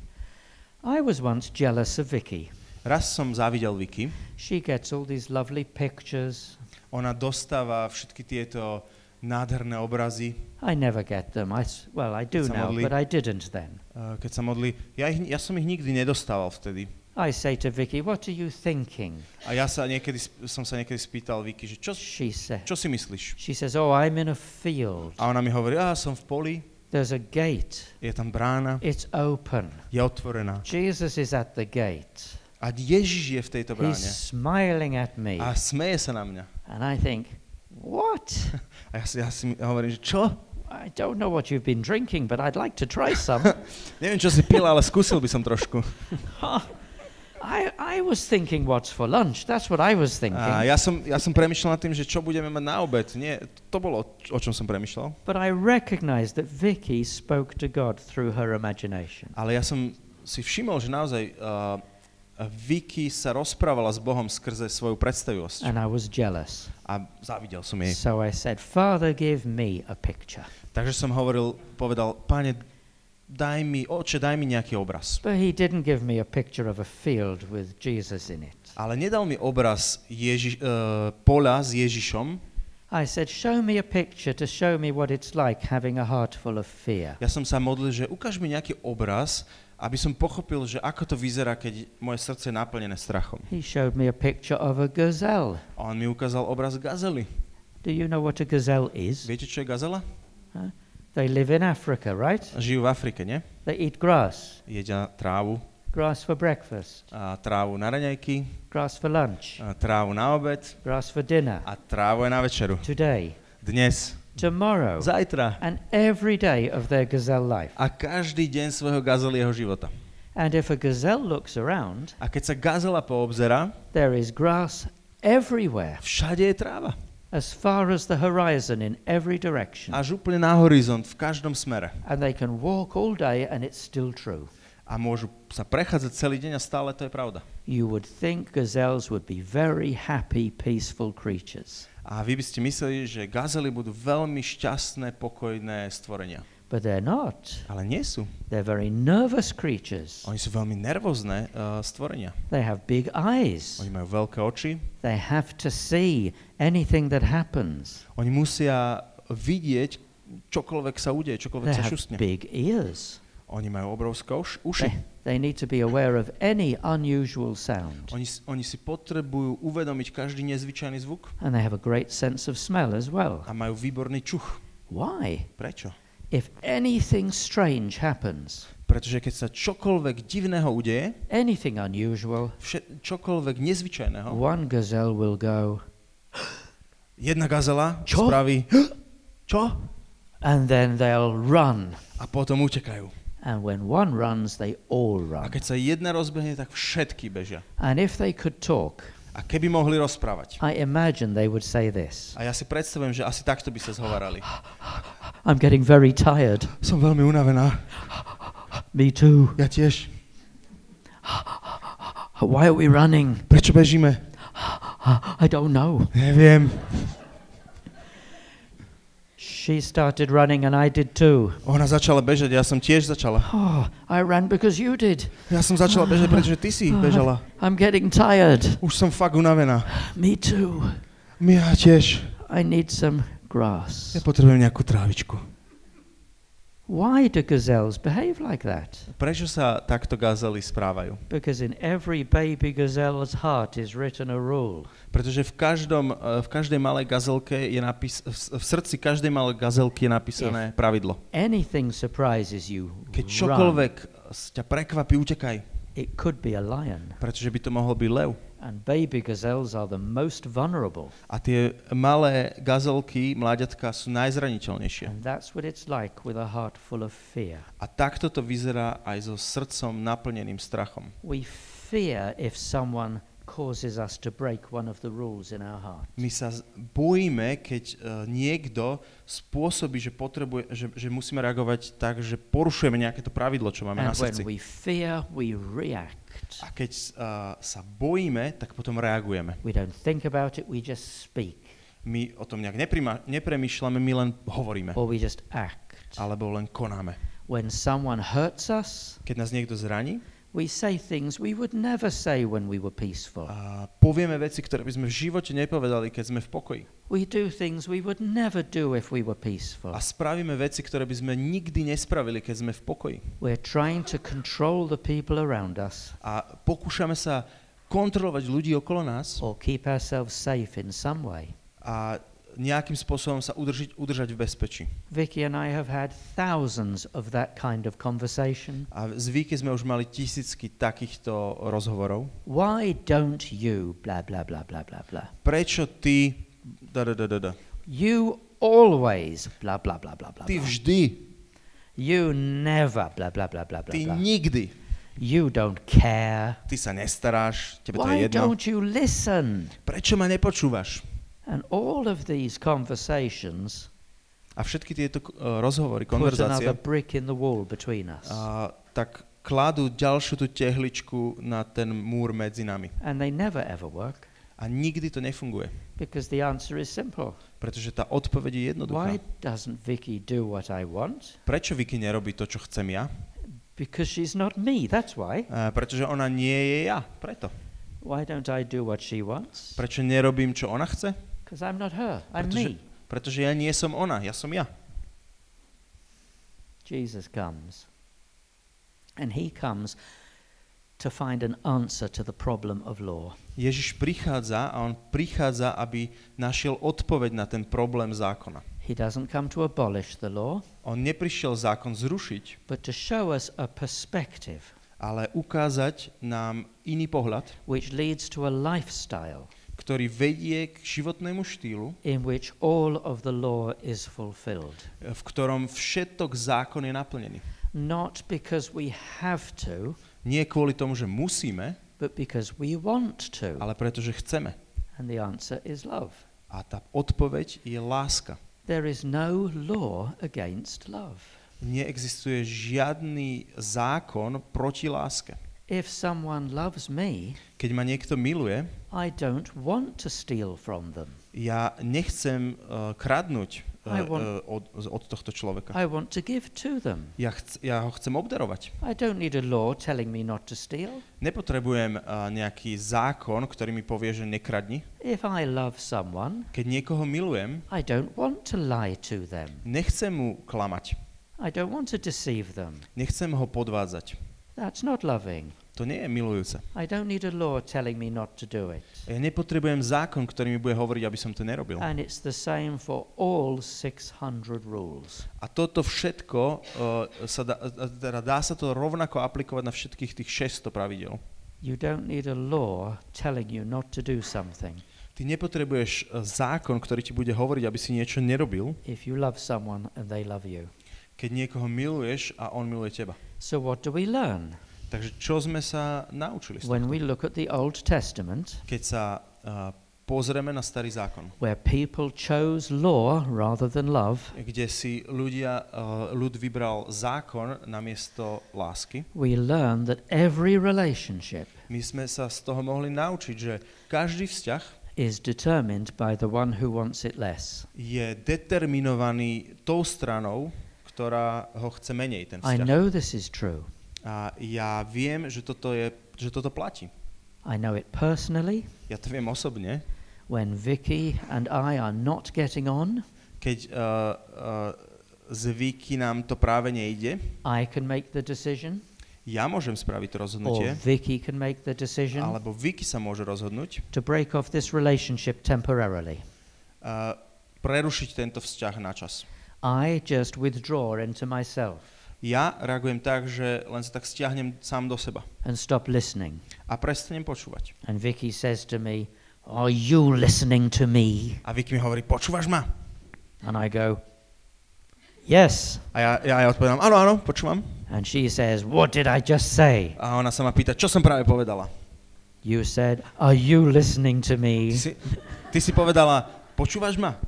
I was once jealous of Vicky. Raz som závidel Vicky. She gets all these lovely pictures. Ona dostáva všetky tieto nádherné obrazy, I never get them. I, well, I do now, modlí. but I didn't then. uh, keď sa modlí. Ja, ich, ja som ich nikdy nedostával vtedy. I say to Vicky, What are you thinking? A ja sa niekedy, som sa niekedy spýtal Vicky, že čo, She, sa- čo si myslíš? she says, Oh, I'm in a field. A ona mi hovorí, ja som v poli, There's a gate. je tam brána, It's open. je otvorená. Jesus is at the gate. A Ježiš je v tejto He's bráne. smiling at me. A smeje sa na mňa. And I think, What? *laughs* A ja si, ja si hovorím, že čo? I don't know what you've been drinking, but I'd like to try some. *laughs* Neviem, čo si pil, ale skúsil by som trošku. *laughs* I, I was thinking, What's for lunch? That's what I was thinking. A ja som, ja som premyšľal nad tým, že čo budeme mať na obed. Nie, to bolo, o čom som premyšľal. But I recognized that Vicky spoke to God through her imagination. Ale ja som si všimol, že naozaj uh, Vicky sa rozprávala s Bohom skrze svoju predstavivosť. And I was jealous. A závidel som jej. So I said, Father, give me a picture. Takže som hovoril, povedal, páne, daj mi, oče, daj mi nejaký obraz. But he didn't give me a picture of a field with Jesus in it. Ale nedal mi obraz Ježiš, uh, pola s Ježišom. I said, Show me a picture to show me what it's like having a heart full of fear. Ja som sa modlil, že ukáž mi nejaký obraz, aby som pochopil, že ako to vyzerá, keď moje srdce je naplnené strachom. He showed me a picture of a gazelle. On mi ukázal obraz gazely. Do you know what a gazelle is? Viete, čo je gazela? They live in Africa, right? Žijú v Afrike, nie? They eat grass, Jedia trávu, grass for breakfast, a trávu na raňajky, grass for lunch, a trávu na obed grass for dinner. a trávu aj na večeru. Today, Dnes, tomorrow, zajtra and every day of their gazelle life. a každý deň svojho gazelieho života. And if a gazelle looks around, A keď sa gazela poobzera, there is grass everywhere, všade je tráva. as far as the horizon in every direction. Až úplne na horizont, v každom smere. And they can walk all day and it's still true. A môžu sa prechádzať celý deň a stále to je pravda. You would think gazelles would be very happy, peaceful creatures. A vy by ste mysleli, že gazely budú veľmi šťastné, pokojné stvorenia. But they're not. Ale nie sú. They're very nervous creatures. Oni sú veľmi nervózne uh, stvorenia. They have big eyes. Oni majú veľké oči. They have to see anything that happens. Oni musia vidieť čokoľvek sa udeje, čokoľvek They sa have šustne. big ears. Oni majú obrovské uš- uši. They, they need to be aware of any unusual sound. Oni, oni si potrebujú uvedomiť každý nezvyčajný zvuk And they have a great sense of smell as well. a majú výborný čuch. Why? Prečo? If anything strange happens, Pretože keď sa čokoľvek divného udeje, anything unusual, vše- čokoľvek nezvyčajného, one gazelle will go, jedna gazela Čo? spraví *gasps* čo? and then they'll run. A potom utekajú. And when one runs, they all A run. keď sa jedna rozbehne, tak všetky bežia. And if they could talk, A keby mohli rozprávať. I imagine they would say this A ja si predstavujem, že asi takto by sa zhovárali. I'm getting very tired. Som veľmi unavená. Me too. Ja tiež. Why are we running? Prečo bežíme? I don't know. Neviem. She started running and I did too. Ona začala bežať, ja som tiež začala. Oh, I ran because you did. Ja som začala bežať, pretože ty si bežala. I'm getting tired. Už som fakt unavená. Me too. Ja tiež. I need some grass. Ja potrebujem nejakú trávičku. Why do gazelles behave like that? Prečo sa takto gazely správajú? Because in every baby gazelle's heart is written a rule. Pretože v, každom, eh, v každej malej gazelke je napis, v srdci každej malej gazelky je napísané pravidlo. Anything surprises you, Keď čokoľvek ťa prekvapí, utekaj. It could be a lion. Pretože by to mohol byť lev. And baby gazelles are the most vulnerable. A tie malé gazelky, mláďatka, sú najzraniteľnejšie. And that's what it's like with a heart full of fear. A takto to vyzerá aj so srdcom naplneným strachom. We fear if someone causes us to break one of the rules in our heart. My sa bojíme, keď uh, niekto spôsobí, že, potrebuje, že, že musíme reagovať tak, že porušujeme nejaké to pravidlo, čo máme na And when srdci. we fear, we react. A keď uh, sa bojíme, tak potom reagujeme. We don't think about it, we just speak. My o tom nejak neprima- nepremýšľame, my len hovoríme. Or we just act. Alebo len konáme. When someone hurts us, Keď nás niekto zraní, we say things we would never say when we were peaceful. a povieme veci, ktoré by sme v živote nepovedali, keď sme v pokoji. We do things we would never do if we were peaceful. A spravíme veci, ktoré by sme nikdy nespravili, keď sme v pokoji. We're trying to control the people around us A pokúšame sa kontrolovať ľudí okolo nás or keep ourselves safe in some way. a nejakým spôsobom sa udržiť, udržať v bezpečí. Vicky and I have had thousands of that kind of conversation. A z Víky sme už mali tisícky takýchto rozhovorov. Why don't you blah blah blah blah blah blah? Prečo ty... Da, da, da, da, da. You always blah blah blah blah blah. Ty vždy, You never blah blah blah blah blah. ty nikdy, You don't care. ty sa nestaráš, tebe to je Why jedno. don't you listen? Prečo ma nepočúvaš? And all of these conversations A všetky tieto uh, rozhovory, konverzácie, brick in the wall between us. a, tak kladú ďalšiu tú tehličku na ten múr medzi nami. And they never ever work A nikdy to nefunguje, because the answer is simple. pretože tá odpoveď je jednoduchá. Why doesn't Vicky do what I want? Prečo Vicky nerobí to, čo chcem ja? Because she's not me, that's why. A pretože ona nie je ja, preto. Why don't I do what she wants? Prečo nerobím, čo ona chce? Because I'm not her, I'm Pretože, me. pretože ja nie som ona, ja som ja. Jesus comes. And he comes to find an answer to the problem of law. Ježiš prichádza a on prichádza, aby našiel odpoveď na ten problém zákona. He doesn't come to abolish the law, On neprišiel zákon zrušiť, but to show us a perspective ale ukázať nám iný pohľad, which leads to a lifestyle ktorý vedie k životnému štýlu, in which all of the law is fulfilled. v ktorom všetok zákon je naplnený. Not because we have to, Nie kvôli tomu, že musíme, but because we want to. ale pretože chceme. And the answer is love. A tá odpoveď je láska. There is no law against love. Neexistuje žiadny zákon proti láske. If someone loves me, Keď ma niekto miluje, I don't want to steal from them. ja nechcem uh, kradnúť I uh, want- uh, od, od tohto človeka. I want to give to them. Ja, chc- ja ho chcem obdarovať. I don't need a law telling me not to steal. Nepotrebujem uh, nejaký zákon, ktorý mi povie, že nekradni. If I love someone, Keď niekoho milujem, I don't want to lie to them. nechcem mu klamať. I don't want to deceive them. Nechcem ho podvádzať. That's not loving. To nie je milujúce. I don't need a law telling me not to do it. Ja nepotrebujem zákon, ktorý mi bude hovoriť, aby som to nerobil. And it's the same for all 600 rules. A toto všetko, uh, sa dá, teda dá sa to rovnako aplikovať na všetkých tých 600 pravidel. You don't need a law telling you not to do something. Ty nepotrebuješ uh, zákon, ktorý ti bude hovoriť, aby si niečo nerobil, if you love someone and they love you. keď niekoho miluješ a on miluje teba. So, what do we learn? Takže čo sme sa naučili? z When we look at the Old Testament, Keď sa uh, pozrieme na starý zákon, where people chose law rather than love, kde si ľudia, uh, ľud vybral zákon namiesto lásky, we learn that every relationship my sme sa z toho mohli naučiť, že každý vzťah is determined by the one who wants it less. je determinovaný tou stranou, ktorá ho chce menej, ten I vzťah. know this is true. A ja viem, že toto, je, že toto platí. I know it personally. Ja to viem osobne. When Vicky and I are not getting on, Keď uh, uh, z Vicky nám to práve nejde, I can make the decision, ja môžem spraviť to or rozhodnutie, Vicky can make the decision alebo Vicky sa môže rozhodnúť to break off this relationship temporarily. uh, prerušiť tento vzťah na čas. I just withdraw into myself Ja reagujem tak, že len sa tak stiahnem sám do seba and stop listening. a prestanem počúvať. And Vicky says to me, Are you listening to me? A Vicky mi hovorí, počúvaš ma? And I go, Yes. A ja, ja, ja odpovedám, áno, áno, počúvam. And she says, What did I just say? A ona sa ma pýta, čo som práve povedala. You said, Are you listening to Ty me? si, ty si povedala, počúvaš ma?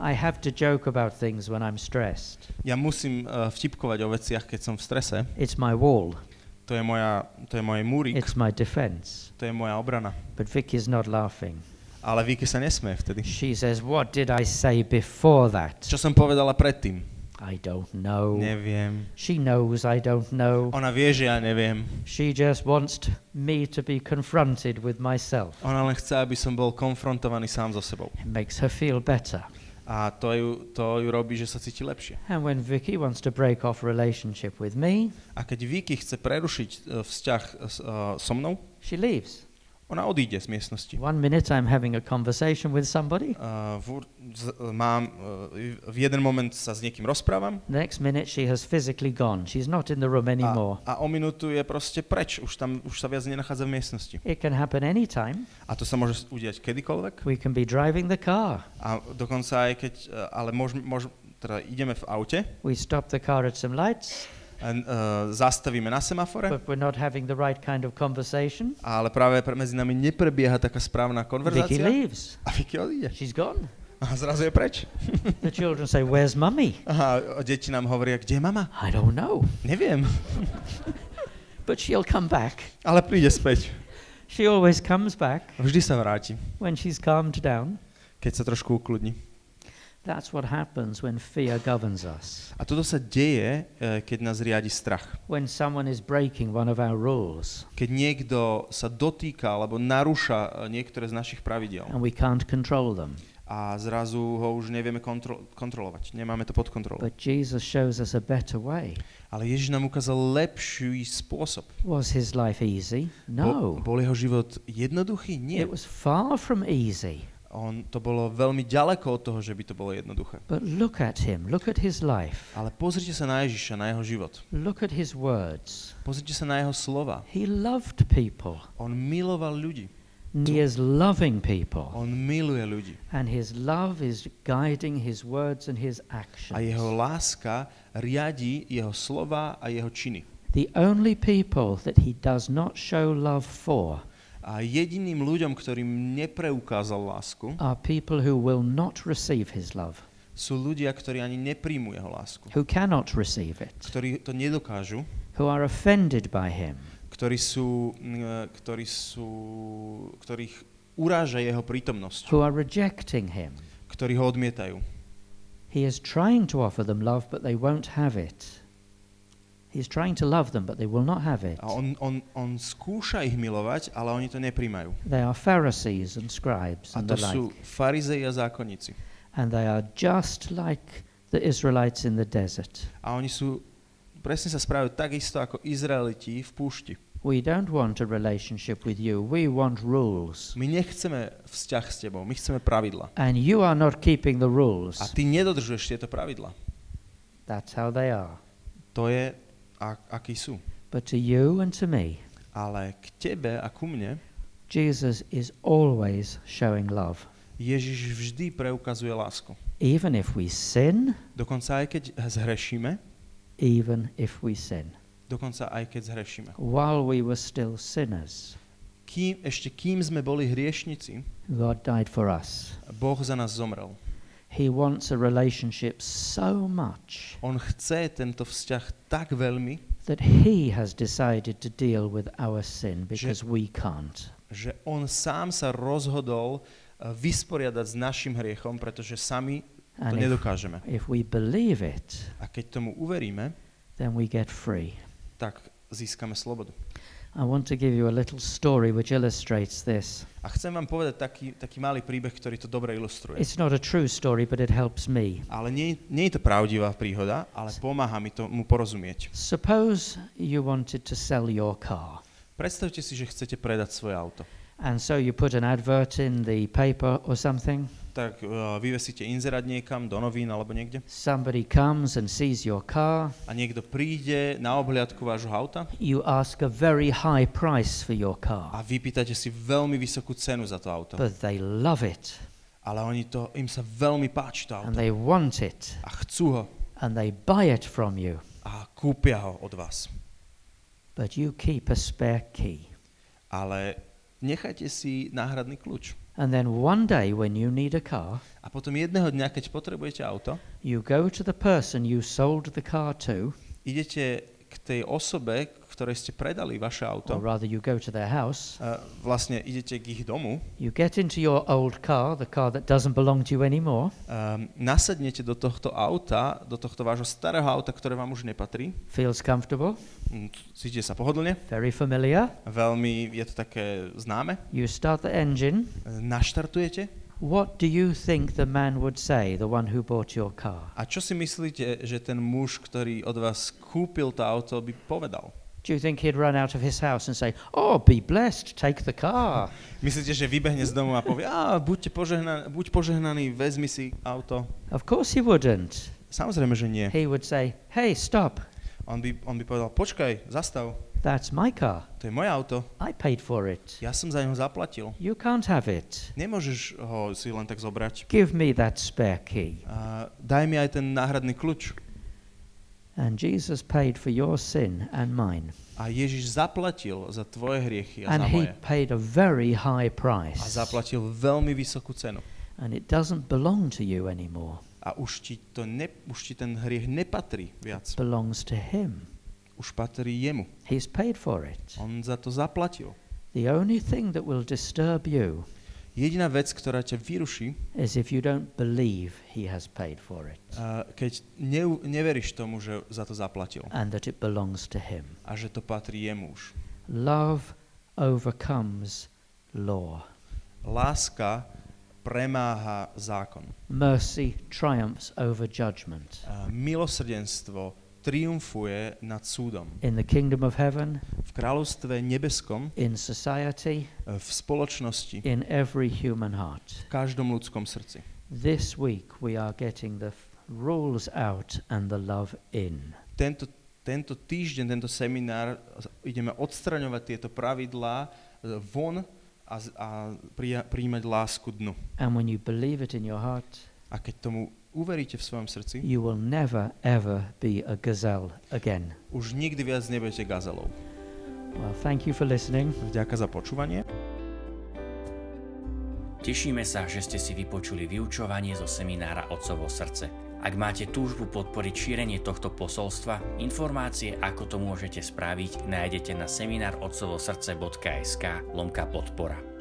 I have to joke about things when I'm stressed. Ja musím uh, vtipkovať o veciach, keď som v strese. It's my wall, To je, moja, to je môj múrik, it's my defense. to je moja obrana. But Vicky's not laughing. Ale Vicky sa nesmie vtedy. She says, What did I say before that? Čo som povedala predtým? I don't know. Neviem. She knows I don't know. Ona vie, že ja neviem. She just wants me to be confronted with myself. Ona len chce, aby som bol konfrontovaný sám so sebou. It makes her feel better. A to ju, to ju robí, že sa cíti lepšie. And when Vicky wants to break off relationship with me, A keď Vicky chce prerušiť e, vzťah uh, so mnou, she leaves. Ona odíde z miestnosti. One minute I'm having a conversation with somebody, Uh, v, z, mám, uh, v jeden moment sa s niekým rozprávam the next minute she has physically gone. She's not in the room anymore. a, a o minútu je proste preč. Už, tam, už sa viac nenachádza v miestnosti. It can happen anytime. A to sa môže udiať kedykoľvek. We can be driving the car. A dokonca aj keď, uh, ale môžem, môžem, teda ideme v aute, We stop the car at some lights, uh, zastavíme na semafore, but we're not having the right kind of conversation. ale práve medzi nami neprebieha taká správna Vicky konverzácia. leaves. A Vicky odíde. She's gone. A zrazu je preč. *laughs* The children say, Where's mummy? Aha, a deti nám hovoria, kde je mama? I don't know. Neviem, *laughs* But she'll come back. ale príde späť. She always comes back Vždy sa vráti, when she's calmed down. keď sa trošku ukludní. That's what happens when fear governs us. A toto sa deje, e, keď nás riadi strach. When someone is breaking one of our rules Keď niekto sa dotýka alebo narúša e, niektoré z našich pravidel and we can't control them. a zrazu ho už nevieme kontro- kontrolovať, nemáme to pod kontrolou. But Jesus shows us a better way. Ale Ježiš nám ukázal lepší spôsob. Was his life easy? No. bol jeho život jednoduchý? Nie. It was far from easy. On, to bolo veľmi ďaleko od toho, že by to bolo jednoduché. But look at him. Look at his life. Ale pozrite sa na Ježiša, na jeho život. Look at his words. Pozrite sa na jeho slova. He loved people. On miloval ľudí. He is loving people. On miluje ľudí. And his love is guiding his words and his A actions. jeho láska riadi jeho slova a jeho činy. The only people that he does not show love for A jediným ľuďom, ktorým nepreukázal lásku, are people who will not receive his love, sú ľudia, ktorí ani nepríjmu jeho lásku. who cannot receive it, Ktorí to nedokážu, who are offended by him, ktorí sú, mm, ktorí sú, ktorých uráža jeho prítomnosť, who are rejecting him. ktorí ho odmietajú. He is trying to offer them love, but they won't have it. He's trying to love them, but they will not have it. A on, on, on skúša ich milovať, ale oni to nepríjmajú. They are Pharisees and scribes A and to the sú like. farizei a zákonníci. And they are just like the Israelites in the desert. A oni sú, presne sa správajú takisto ako Izraeliti v púšti. We don't want a relationship with you. We want rules. My nechceme vzťah s tebou, my chceme pravidla. And you are not keeping the rules. A ty nedodržuješ tieto pravidla. That's how they are. To je, a, akí sú. But to you and to me, Ale k tebe a ku mne Jesus is always showing love. Ježiš vždy preukazuje lásku. Even if we sin, Dokonca aj keď zhrešíme, even if we sin. dokonca aj keď zhrešíme. While we were still sinners, kým, ešte kým sme boli hriešnici, God died for us. Boh za nás zomrel. He wants a relationship so much On chce tento vzťah tak veľmi, that He has decided to deal with our sin because we can't. že on sám sa rozhodol eh, vysporiadať s našim hriechom, pretože sami to And if, nedokážeme. if we believe it, A keď tomu uveríme, then we get free. tak získame slobodu. I want to give you a little story which illustrates this. A chcem vám povedať taký, taký malý príbeh, ktorý to dobre ilustruje. It's not a true story, but it helps me. Ale nie, nie je to pravdivá príhoda, ale pomáha mi tomu porozumieť. Suppose you wanted to sell your car. Predstavte si, že chcete predať svoje auto. And so you put an advert in the paper or something. Tak uh, vyvesíte inzerát niekam, do novín alebo niekde Somebody comes and sees your car. a niekto príde na obhliadku vášho auta You ask a very high price for your car, a vypýtate si veľmi vysokú cenu za to auto. but they love it Ale oni to, im sa veľmi páči to and auto they want it a chcú ho and they buy it from you, a kúpia ho od vás. but you keep a spare key. Ale nechajte si náhradný kľúč. And then one day when you need a car, A potom jedného dňa, keď potrebujete auto, you go to the person you sold the car to, idete k tej osobe, ktorej ste predali vaše or auto, rather you go to their house, a vlastne idete k ich domu, you get into your old car, the car that doesn't belong to you anymore, um, nasadnete do tohto auta, do tohto vášho starého auta, ktoré vám už nepatrí, feels comfortable, Mm, cítite sa pohodlne, very familiar. veľmi je to také známe, You start the engine. naštartujete? What do you think the man would say, the one who bought your car? a čo si myslíte, že ten muž, ktorý od vás kúpil to auto, by povedal? Do you think he'd run out of his house and say, Oh, be blessed, take the car? *laughs* Myslíte, že vybehne z domu a povie, a buďte požehnaný, buď požehnaný, vezmi si auto? Of course he wouldn't. Samozrejme, že nie. He would say, Hey, stop, On by, on by povedal, počkaj, zastav, that's my car. to je moje auto, I paid for it. ja som za neho zaplatil. You can't have it. Nemôžeš ho si len tak zobrať. Give me that spare key. A daj mi aj ten náhradný kľúč. And Jesus paid for your sin and mine. A Ježiš zaplatil za tvoje hriechy a And za he moje. paid a very high A price. zaplatil veľmi vysokú cenu. And it doesn't belong to you anymore. A už ti, to ne, už ti ten hriech nepatrí viac. It belongs to him. Už patrí jemu. He's paid for it. On za to zaplatil. The only thing that will disturb you Jediná vec, ktorá ťa vyruší, is if you don't believe he has paid for it a keď ne, neveríš tomu, že za to zaplatil and that it belongs to him. a že to patrí jemu už. Love overcomes law. Láska premáha zákon. Mercy triumphs over judgment. A milosrdenstvo triumfuje nad súdom. In the kingdom of heaven, V kráľovstve nebeskom, in society, v spoločnosti, in every human heart. v každom ľudskom srdci. This week we are getting the rules out and the love in. Tento, tento týždeň, tento seminár ideme odstraňovať tieto pravidlá e, von a, a prija, príjmať lásku dnu. And when you believe it in your heart, A keď tomu uveríte v svojom srdci, you will never ever be a gazelle again. už nikdy viac nebudete gazelou. Well, thank you for listening. Vďaka za počúvanie. Tešíme sa, že ste si vypočuli vyučovanie zo seminára Otcovo srdce. Ak máte túžbu podporiť šírenie tohto posolstva, informácie, ako to môžete spraviť, nájdete na seminárotcovosrdce.sk lomka podpora.